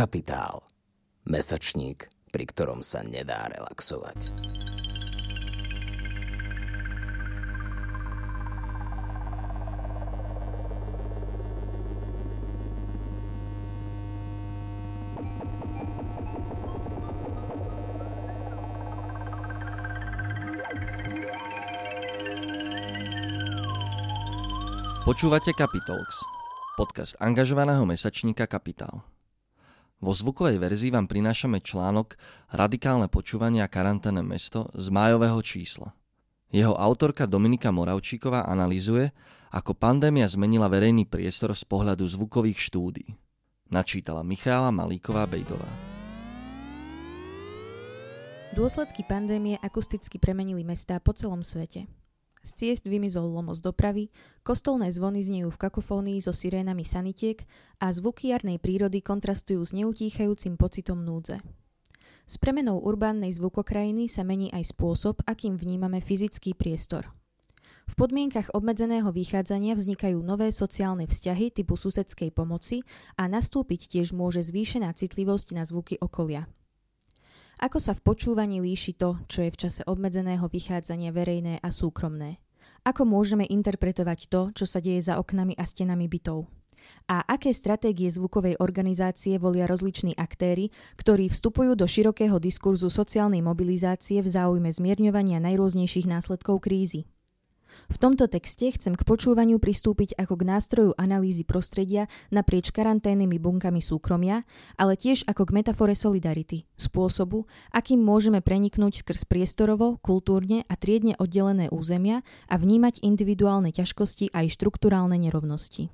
Kapitál. Mesačník, pri ktorom sa nedá relaxovať. Počúvate Capitalx, podcast angažovaného mesačníka Kapitál. Vo zvukovej verzii vám prinášame článok Radikálne počúvanie a karanténne mesto z májového čísla. Jeho autorka Dominika Moravčíková analizuje, ako pandémia zmenila verejný priestor z pohľadu zvukových štúdí. Načítala Michála Malíková-Bejdová. Dôsledky pandémie akusticky premenili mestá po celom svete. Z ciest vymizol lomos dopravy, kostolné zvony znejú v kakofónii so sirénami sanitiek a zvuky jarnej prírody kontrastujú s neutíchajúcim pocitom núdze. S premenou urbánnej zvukokrajiny sa mení aj spôsob, akým vnímame fyzický priestor. V podmienkach obmedzeného vychádzania vznikajú nové sociálne vzťahy typu susedskej pomoci a nastúpiť tiež môže zvýšená citlivosť na zvuky okolia. Ako sa v počúvaní líši to, čo je v čase obmedzeného vychádzania verejné a súkromné? Ako môžeme interpretovať to, čo sa deje za oknami a stenami bytov? A aké stratégie zvukovej organizácie volia rozliční aktéry, ktorí vstupujú do širokého diskurzu sociálnej mobilizácie v záujme zmierňovania najrôznejších následkov krízy? V tomto texte chcem k počúvaniu pristúpiť ako k nástroju analýzy prostredia naprieč karanténnymi bunkami súkromia, ale tiež ako k metafore solidarity, spôsobu, akým môžeme preniknúť skrz priestorovo, kultúrne a triedne oddelené územia a vnímať individuálne ťažkosti aj štruktúrálne nerovnosti.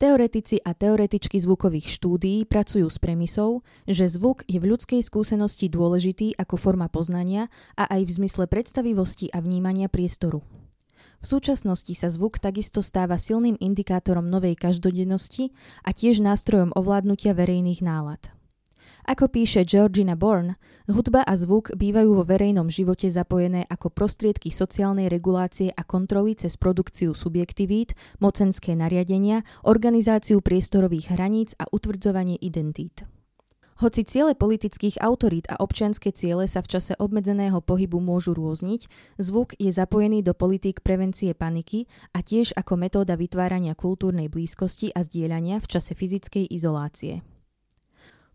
Teoretici a teoretičky zvukových štúdií pracujú s premisou, že zvuk je v ľudskej skúsenosti dôležitý ako forma poznania a aj v zmysle predstavivosti a vnímania priestoru. V súčasnosti sa zvuk takisto stáva silným indikátorom novej každodennosti a tiež nástrojom ovládnutia verejných nálad. Ako píše Georgina Bourne, hudba a zvuk bývajú vo verejnom živote zapojené ako prostriedky sociálnej regulácie a kontroly cez produkciu subjektivít, mocenské nariadenia, organizáciu priestorových hraníc a utvrdzovanie identít. Hoci ciele politických autorít a občianske ciele sa v čase obmedzeného pohybu môžu rôzniť, zvuk je zapojený do politík prevencie paniky a tiež ako metóda vytvárania kultúrnej blízkosti a zdieľania v čase fyzickej izolácie.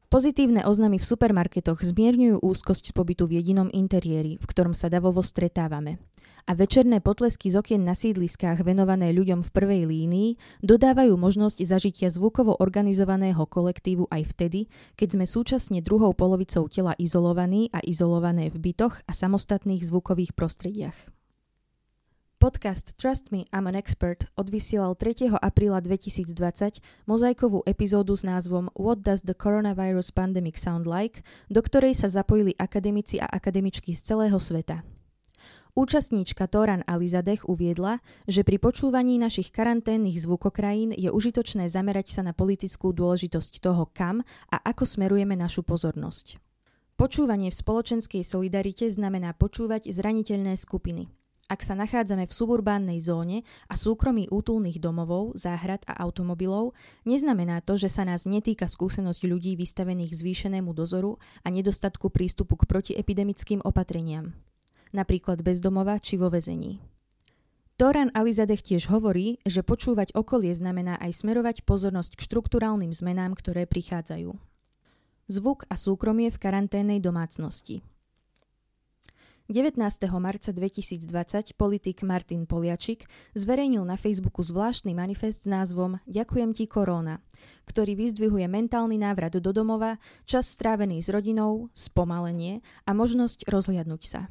Pozitívne oznamy v supermarketoch zmierňujú úzkosť z pobytu v jedinom interiéri, v ktorom sa davovo stretávame a večerné potlesky z okien na sídliskách venované ľuďom v prvej línii dodávajú možnosť zažitia zvukovo organizovaného kolektívu aj vtedy, keď sme súčasne druhou polovicou tela izolovaní a izolované v bytoch a samostatných zvukových prostrediach. Podcast Trust Me, I'm an Expert odvysielal 3. apríla 2020 mozaikovú epizódu s názvom What does the coronavirus pandemic sound like, do ktorej sa zapojili akademici a akademičky z celého sveta. Účastníčka Toran Alizadech uviedla, že pri počúvaní našich karanténnych zvukokrajín je užitočné zamerať sa na politickú dôležitosť toho, kam a ako smerujeme našu pozornosť. Počúvanie v spoločenskej solidarite znamená počúvať zraniteľné skupiny. Ak sa nachádzame v suburbánnej zóne a súkromí útulných domovov, záhrad a automobilov, neznamená to, že sa nás netýka skúsenosť ľudí vystavených zvýšenému dozoru a nedostatku prístupu k protiepidemickým opatreniam napríklad bezdomova či vo vezení. Toran Alizadech tiež hovorí, že počúvať okolie znamená aj smerovať pozornosť k štruktúrálnym zmenám, ktoré prichádzajú. Zvuk a súkromie v karanténnej domácnosti. 19. marca 2020 politik Martin Poliačik zverejnil na Facebooku zvláštny manifest s názvom Ďakujem ti korona, ktorý vyzdvihuje mentálny návrat do domova, čas strávený s rodinou, spomalenie a možnosť rozhliadnúť sa.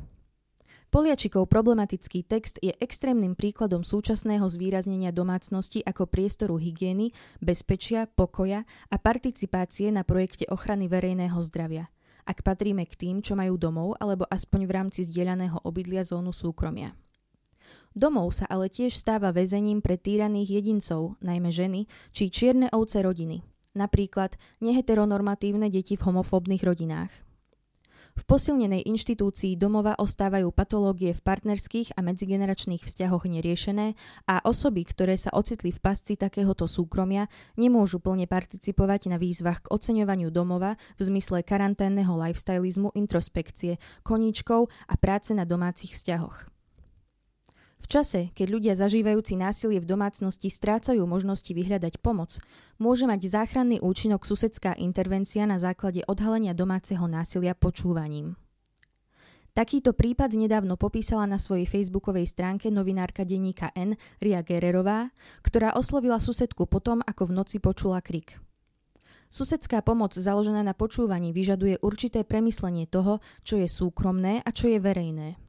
Poliačikov problematický text je extrémnym príkladom súčasného zvýraznenia domácnosti ako priestoru hygieny, bezpečia, pokoja a participácie na projekte ochrany verejného zdravia. Ak patríme k tým, čo majú domov alebo aspoň v rámci zdieľaného obydlia zónu súkromia. Domov sa ale tiež stáva väzením pre týraných jedincov, najmä ženy, či čierne ovce rodiny, napríklad neheteronormatívne deti v homofóbnych rodinách. V posilnenej inštitúcii domova ostávajú patológie v partnerských a medzigeneračných vzťahoch neriešené a osoby, ktoré sa ocitli v pasci takéhoto súkromia, nemôžu plne participovať na výzvach k oceňovaniu domova v zmysle karanténneho lifestylizmu, introspekcie, koníčkov a práce na domácich vzťahoch. V čase, keď ľudia zažívajúci násilie v domácnosti strácajú možnosti vyhľadať pomoc, môže mať záchranný účinok susedská intervencia na základe odhalenia domáceho násilia počúvaním. Takýto prípad nedávno popísala na svojej facebookovej stránke novinárka denníka N Ria Gererová, ktorá oslovila susedku potom, ako v noci počula krik. Susedská pomoc založená na počúvaní vyžaduje určité premyslenie toho, čo je súkromné a čo je verejné –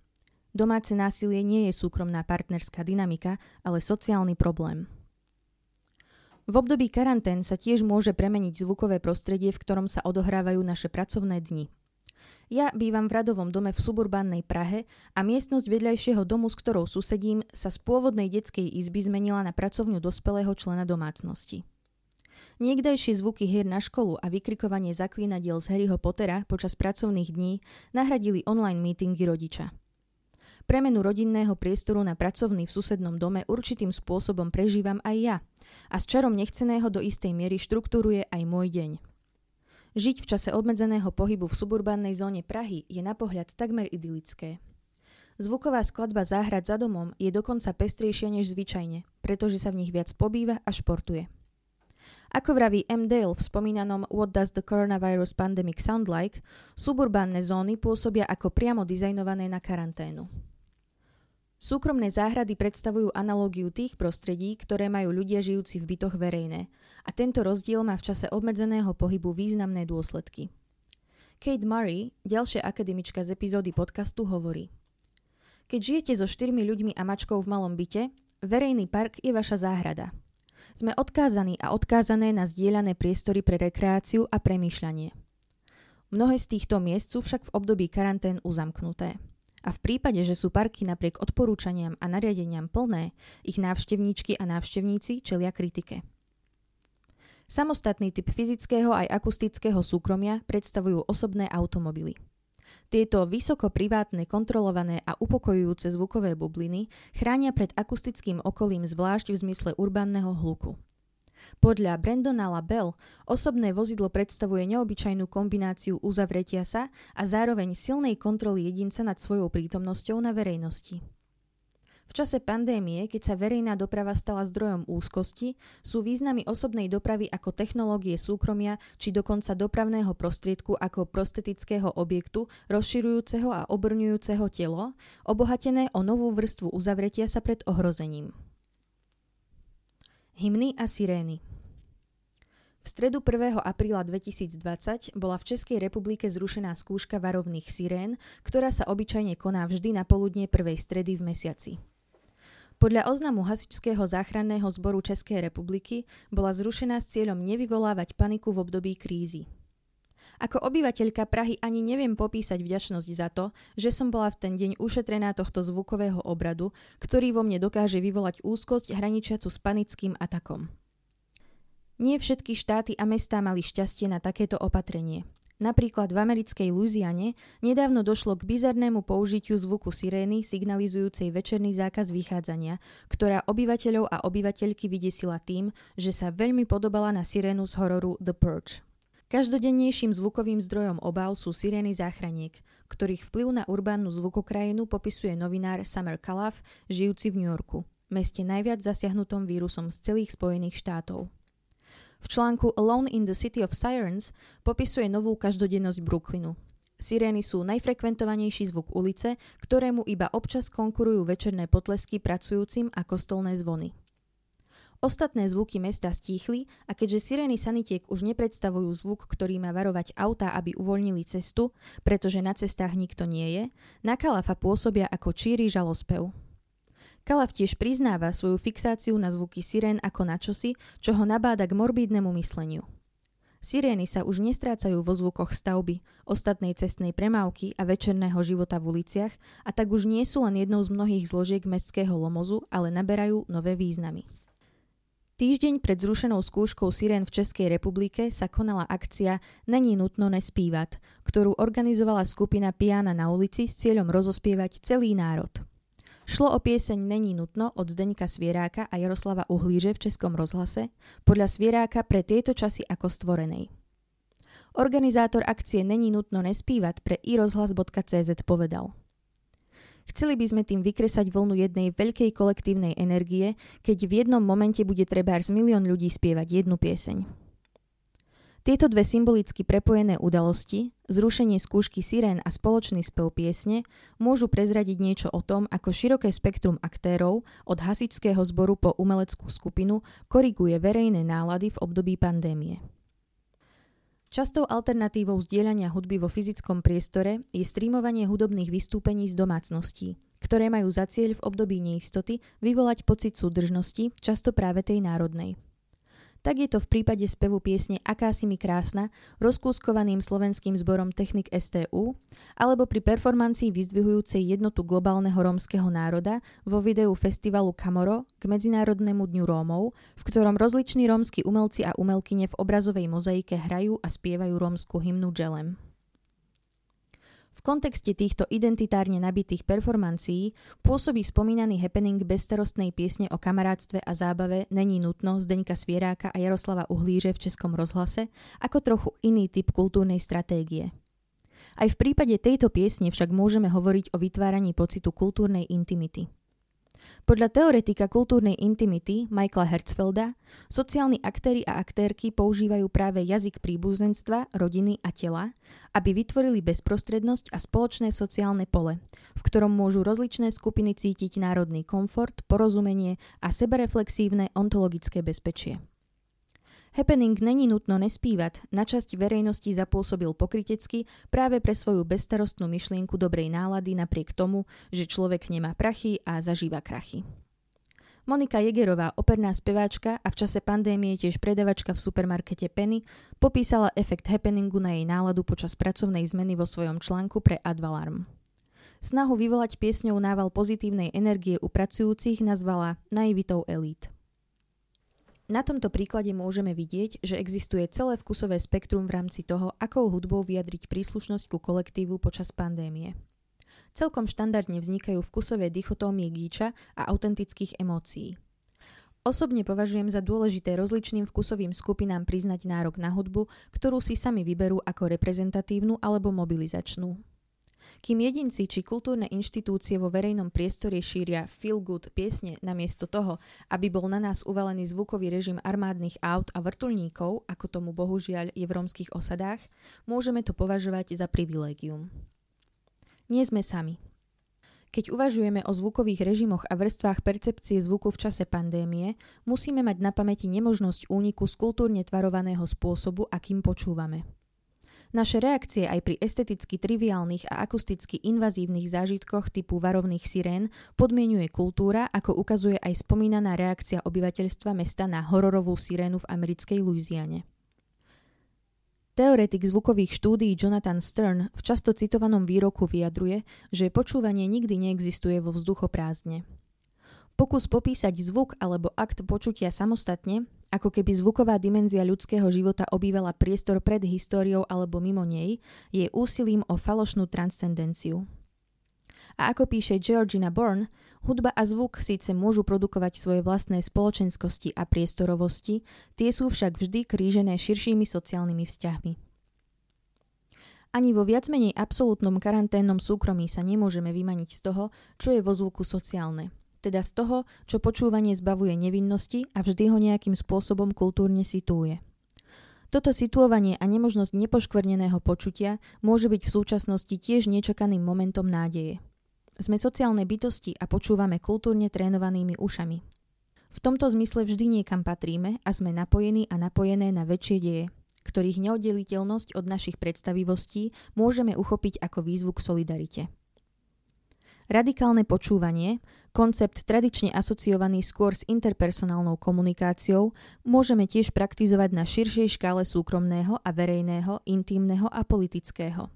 Domáce násilie nie je súkromná partnerská dynamika, ale sociálny problém. V období karantén sa tiež môže premeniť zvukové prostredie, v ktorom sa odohrávajú naše pracovné dni. Ja bývam v radovom dome v suburbánnej Prahe a miestnosť vedľajšieho domu, s ktorou susedím, sa z pôvodnej detskej izby zmenila na pracovňu dospelého člena domácnosti. Niekdajšie zvuky hier na školu a vykrikovanie zaklínadiel z Harryho Pottera počas pracovných dní nahradili online meetingy rodiča. Premenu rodinného priestoru na pracovný v susednom dome určitým spôsobom prežívam aj ja a s čarom nechceného do istej miery štruktúruje aj môj deň. Žiť v čase obmedzeného pohybu v suburbánnej zóne Prahy je na pohľad takmer idylické. Zvuková skladba záhrad za domom je dokonca pestrejšia než zvyčajne, pretože sa v nich viac pobýva a športuje. Ako vraví M. Dale v spomínanom What Does the Coronavirus Pandemic Sound Like, suburbánne zóny pôsobia ako priamo dizajnované na karanténu. Súkromné záhrady predstavujú analógiu tých prostredí, ktoré majú ľudia žijúci v bytoch verejné a tento rozdiel má v čase obmedzeného pohybu významné dôsledky. Kate Murray, ďalšia akademička z epizódy podcastu, hovorí Keď žijete so štyrmi ľuďmi a mačkou v malom byte, verejný park je vaša záhrada. Sme odkázaní a odkázané na zdieľané priestory pre rekreáciu a premýšľanie. Mnohé z týchto miest sú však v období karantén uzamknuté a v prípade, že sú parky napriek odporúčaniam a nariadeniam plné, ich návštevníčky a návštevníci čelia kritike. Samostatný typ fyzického aj akustického súkromia predstavujú osobné automobily. Tieto vysoko privátne, kontrolované a upokojujúce zvukové bubliny chránia pred akustickým okolím zvlášť v zmysle urbánneho hluku. Podľa Brandona Labelle osobné vozidlo predstavuje neobyčajnú kombináciu uzavretia sa a zároveň silnej kontroly jedinca nad svojou prítomnosťou na verejnosti. V čase pandémie, keď sa verejná doprava stala zdrojom úzkosti, sú významy osobnej dopravy ako technológie súkromia či dokonca dopravného prostriedku ako prostetického objektu rozširujúceho a obrňujúceho telo, obohatené o novú vrstvu uzavretia sa pred ohrozením. Hymny a sirény v stredu 1. apríla 2020 bola v Českej republike zrušená skúška varovných sirén, ktorá sa obyčajne koná vždy na poludne prvej stredy v mesiaci. Podľa oznamu hasičského záchranného zboru Českej republiky bola zrušená s cieľom nevyvolávať paniku v období krízy. Ako obyvateľka Prahy ani neviem popísať vďačnosť za to, že som bola v ten deň ušetrená tohto zvukového obradu, ktorý vo mne dokáže vyvolať úzkosť hraničiacu s panickým atakom. Nie všetky štáty a mestá mali šťastie na takéto opatrenie. Napríklad v americkej Louisiane nedávno došlo k bizarnému použitiu zvuku sirény signalizujúcej večerný zákaz vychádzania, ktorá obyvateľov a obyvateľky vydesila tým, že sa veľmi podobala na sirénu z hororu The Purge. Každodennejším zvukovým zdrojom obav sú sirény záchraniek, ktorých vplyv na urbánnu zvukokrajinu popisuje novinár Summer Calaf, žijúci v New Yorku, meste najviac zasiahnutom vírusom z celých Spojených štátov. V článku Alone in the City of Sirens popisuje novú každodennosť Brooklynu. Sirény sú najfrekventovanejší zvuk ulice, ktorému iba občas konkurujú večerné potlesky pracujúcim a kostolné zvony. Ostatné zvuky mesta stíchli a keďže sirény sanitiek už nepredstavujú zvuk, ktorý má varovať auta, aby uvoľnili cestu, pretože na cestách nikto nie je, na Kalafa pôsobia ako číry žalospev. Kalaf tiež priznáva svoju fixáciu na zvuky sirén ako na čosi, čo ho nabáda k morbídnemu mysleniu. Sirény sa už nestrácajú vo zvukoch stavby, ostatnej cestnej premávky a večerného života v uliciach a tak už nie sú len jednou z mnohých zložiek mestského lomozu, ale naberajú nové významy. Týždeň pred zrušenou skúškou sirén v Českej republike sa konala akcia Není nutno nespívať, ktorú organizovala skupina Piana na ulici s cieľom rozospievať celý národ. Šlo o pieseň Není nutno od Zdeňka Svieráka a Jaroslava Uhlíže v Českom rozhlase, podľa Svieráka pre tieto časy ako stvorenej. Organizátor akcie Není nutno nespívať pre irozhlas.cz povedal – Chceli by sme tým vykresať vlnu jednej veľkej kolektívnej energie, keď v jednom momente bude treba z milión ľudí spievať jednu pieseň. Tieto dve symbolicky prepojené udalosti, zrušenie skúšky sirén a spoločný spev piesne, môžu prezradiť niečo o tom, ako široké spektrum aktérov, od hasičského zboru po umeleckú skupinu, koriguje verejné nálady v období pandémie. Častou alternatívou zdieľania hudby vo fyzickom priestore je streamovanie hudobných vystúpení z domácností, ktoré majú za cieľ v období neistoty vyvolať pocit súdržnosti, často práve tej národnej tak je to v prípade spevu piesne Aká mi krásna, rozkúskovaným slovenským zborom Technik STU, alebo pri performancii vyzdvihujúcej jednotu globálneho rómskeho národa vo videu festivalu Kamoro k Medzinárodnému dňu Rómov, v ktorom rozliční rómsky umelci a umelkyne v obrazovej mozaike hrajú a spievajú rómsku hymnu Dželem. V kontexte týchto identitárne nabitých performancií pôsobí spomínaný happening bezstarostnej piesne o kamarátstve a zábave Není nutno Zdeňka Svieráka a Jaroslava Uhlíže v Českom rozhlase ako trochu iný typ kultúrnej stratégie. Aj v prípade tejto piesne však môžeme hovoriť o vytváraní pocitu kultúrnej intimity. Podľa teoretika kultúrnej intimity Michaela Herzfelda sociálni aktéry a aktérky používajú práve jazyk príbuzenstva, rodiny a tela, aby vytvorili bezprostrednosť a spoločné sociálne pole, v ktorom môžu rozličné skupiny cítiť národný komfort, porozumenie a sebareflexívne ontologické bezpečie. Happening není nutno nespívať, na časť verejnosti zapôsobil pokrytecky práve pre svoju bezstarostnú myšlienku dobrej nálady napriek tomu, že človek nemá prachy a zažíva krachy. Monika Jegerová, operná speváčka a v čase pandémie tiež predavačka v supermarkete Penny, popísala efekt happeningu na jej náladu počas pracovnej zmeny vo svojom článku pre Advalarm. Snahu vyvolať piesňou nával pozitívnej energie u pracujúcich nazvala naivitou elít. Na tomto príklade môžeme vidieť, že existuje celé vkusové spektrum v rámci toho, akou hudbou vyjadriť príslušnosť ku kolektívu počas pandémie. Celkom štandardne vznikajú vkusové dichotómie gíča a autentických emócií. Osobne považujem za dôležité rozličným vkusovým skupinám priznať nárok na hudbu, ktorú si sami vyberú ako reprezentatívnu alebo mobilizačnú. Kým jedinci či kultúrne inštitúcie vo verejnom priestore šíria feel good piesne namiesto toho, aby bol na nás uvalený zvukový režim armádnych aut a vrtulníkov, ako tomu bohužiaľ je v rómskych osadách, môžeme to považovať za privilégium. Nie sme sami. Keď uvažujeme o zvukových režimoch a vrstvách percepcie zvuku v čase pandémie, musíme mať na pamäti nemožnosť úniku z kultúrne tvarovaného spôsobu, akým počúvame. Naše reakcie aj pri esteticky triviálnych a akusticky invazívnych zážitkoch typu varovných sirén podmienuje kultúra, ako ukazuje aj spomínaná reakcia obyvateľstva mesta na hororovú sirénu v americkej Louisiane. Teoretik zvukových štúdií Jonathan Stern v často citovanom výroku vyjadruje, že počúvanie nikdy neexistuje vo vzduchoprázdne. Pokus popísať zvuk alebo akt počutia samostatne ako keby zvuková dimenzia ľudského života obývala priestor pred históriou alebo mimo nej, je úsilím o falošnú transcendenciu. A ako píše Georgina Bourne, hudba a zvuk síce môžu produkovať svoje vlastné spoločenskosti a priestorovosti, tie sú však vždy krížené širšími sociálnymi vzťahmi. Ani vo viac menej absolútnom karanténnom súkromí sa nemôžeme vymaniť z toho, čo je vo zvuku sociálne – teda z toho, čo počúvanie zbavuje nevinnosti a vždy ho nejakým spôsobom kultúrne situuje. Toto situovanie a nemožnosť nepoškvrneného počutia môže byť v súčasnosti tiež nečakaným momentom nádeje. Sme sociálne bytosti a počúvame kultúrne trénovanými ušami. V tomto zmysle vždy niekam patríme a sme napojení a napojené na väčšie deje, ktorých neoddeliteľnosť od našich predstavivostí môžeme uchopiť ako výzvu k solidarite. Radikálne počúvanie, koncept tradične asociovaný skôr s interpersonálnou komunikáciou, môžeme tiež praktizovať na širšej škále súkromného a verejného, intimného a politického.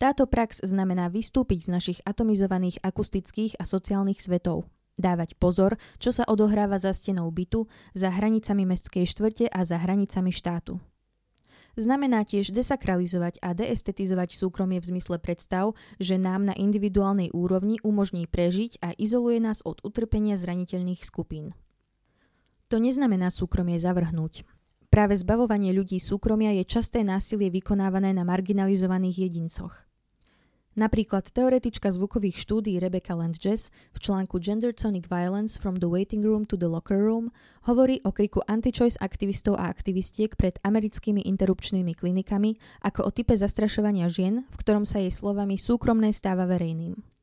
Táto prax znamená vystúpiť z našich atomizovaných akustických a sociálnych svetov, Dávať pozor, čo sa odohráva za stenou bytu, za hranicami mestskej štvrte a za hranicami štátu. Znamená tiež desakralizovať a deestetizovať súkromie v zmysle predstav, že nám na individuálnej úrovni umožní prežiť a izoluje nás od utrpenia zraniteľných skupín. To neznamená súkromie zavrhnúť. Práve zbavovanie ľudí súkromia je časté násilie vykonávané na marginalizovaných jedincoch. Napríklad teoretička zvukových štúdí Rebecca Landjess v článku Gender Sonic Violence from the Waiting Room to the Locker Room hovorí o kriku anti-choice aktivistov a aktivistiek pred americkými interrupčnými klinikami ako o type zastrašovania žien, v ktorom sa jej slovami súkromné stáva verejným.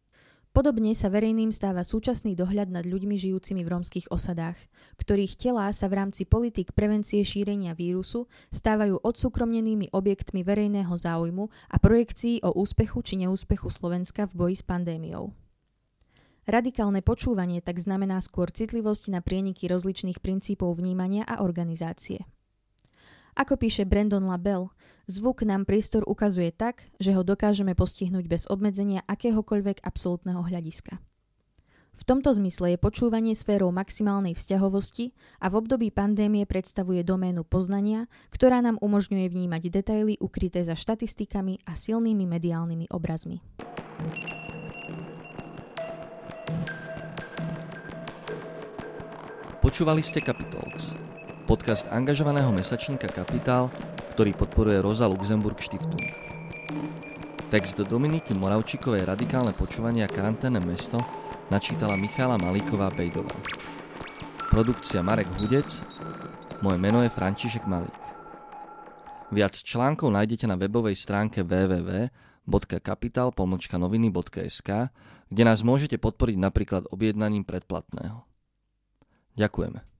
Podobne sa verejným stáva súčasný dohľad nad ľuďmi žijúcimi v rómskych osadách, ktorých telá sa v rámci politik prevencie šírenia vírusu stávajú odsúkromnenými objektmi verejného záujmu a projekcií o úspechu či neúspechu Slovenska v boji s pandémiou. Radikálne počúvanie tak znamená skôr citlivosť na prieniky rozličných princípov vnímania a organizácie. Ako píše Brandon LaBelle, zvuk nám priestor ukazuje tak, že ho dokážeme postihnúť bez obmedzenia akéhokoľvek absolútneho hľadiska. V tomto zmysle je počúvanie sférou maximálnej vzťahovosti a v období pandémie predstavuje doménu poznania, ktorá nám umožňuje vnímať detaily ukryté za štatistikami a silnými mediálnymi obrazmi. Počúvali ste Capitalx podcast angažovaného mesačníka Kapitál, ktorý podporuje Rosa Luxemburg Stiftung. Text do Dominiky Moravčíkovej Radikálne počúvanie a karanténne mesto načítala Michála Malíková Bejdová. Produkcia Marek Hudec, moje meno je František Malík. Viac článkov nájdete na webovej stránke www.kapital.noviny.sk, kde nás môžete podporiť napríklad objednaním predplatného. Ďakujeme.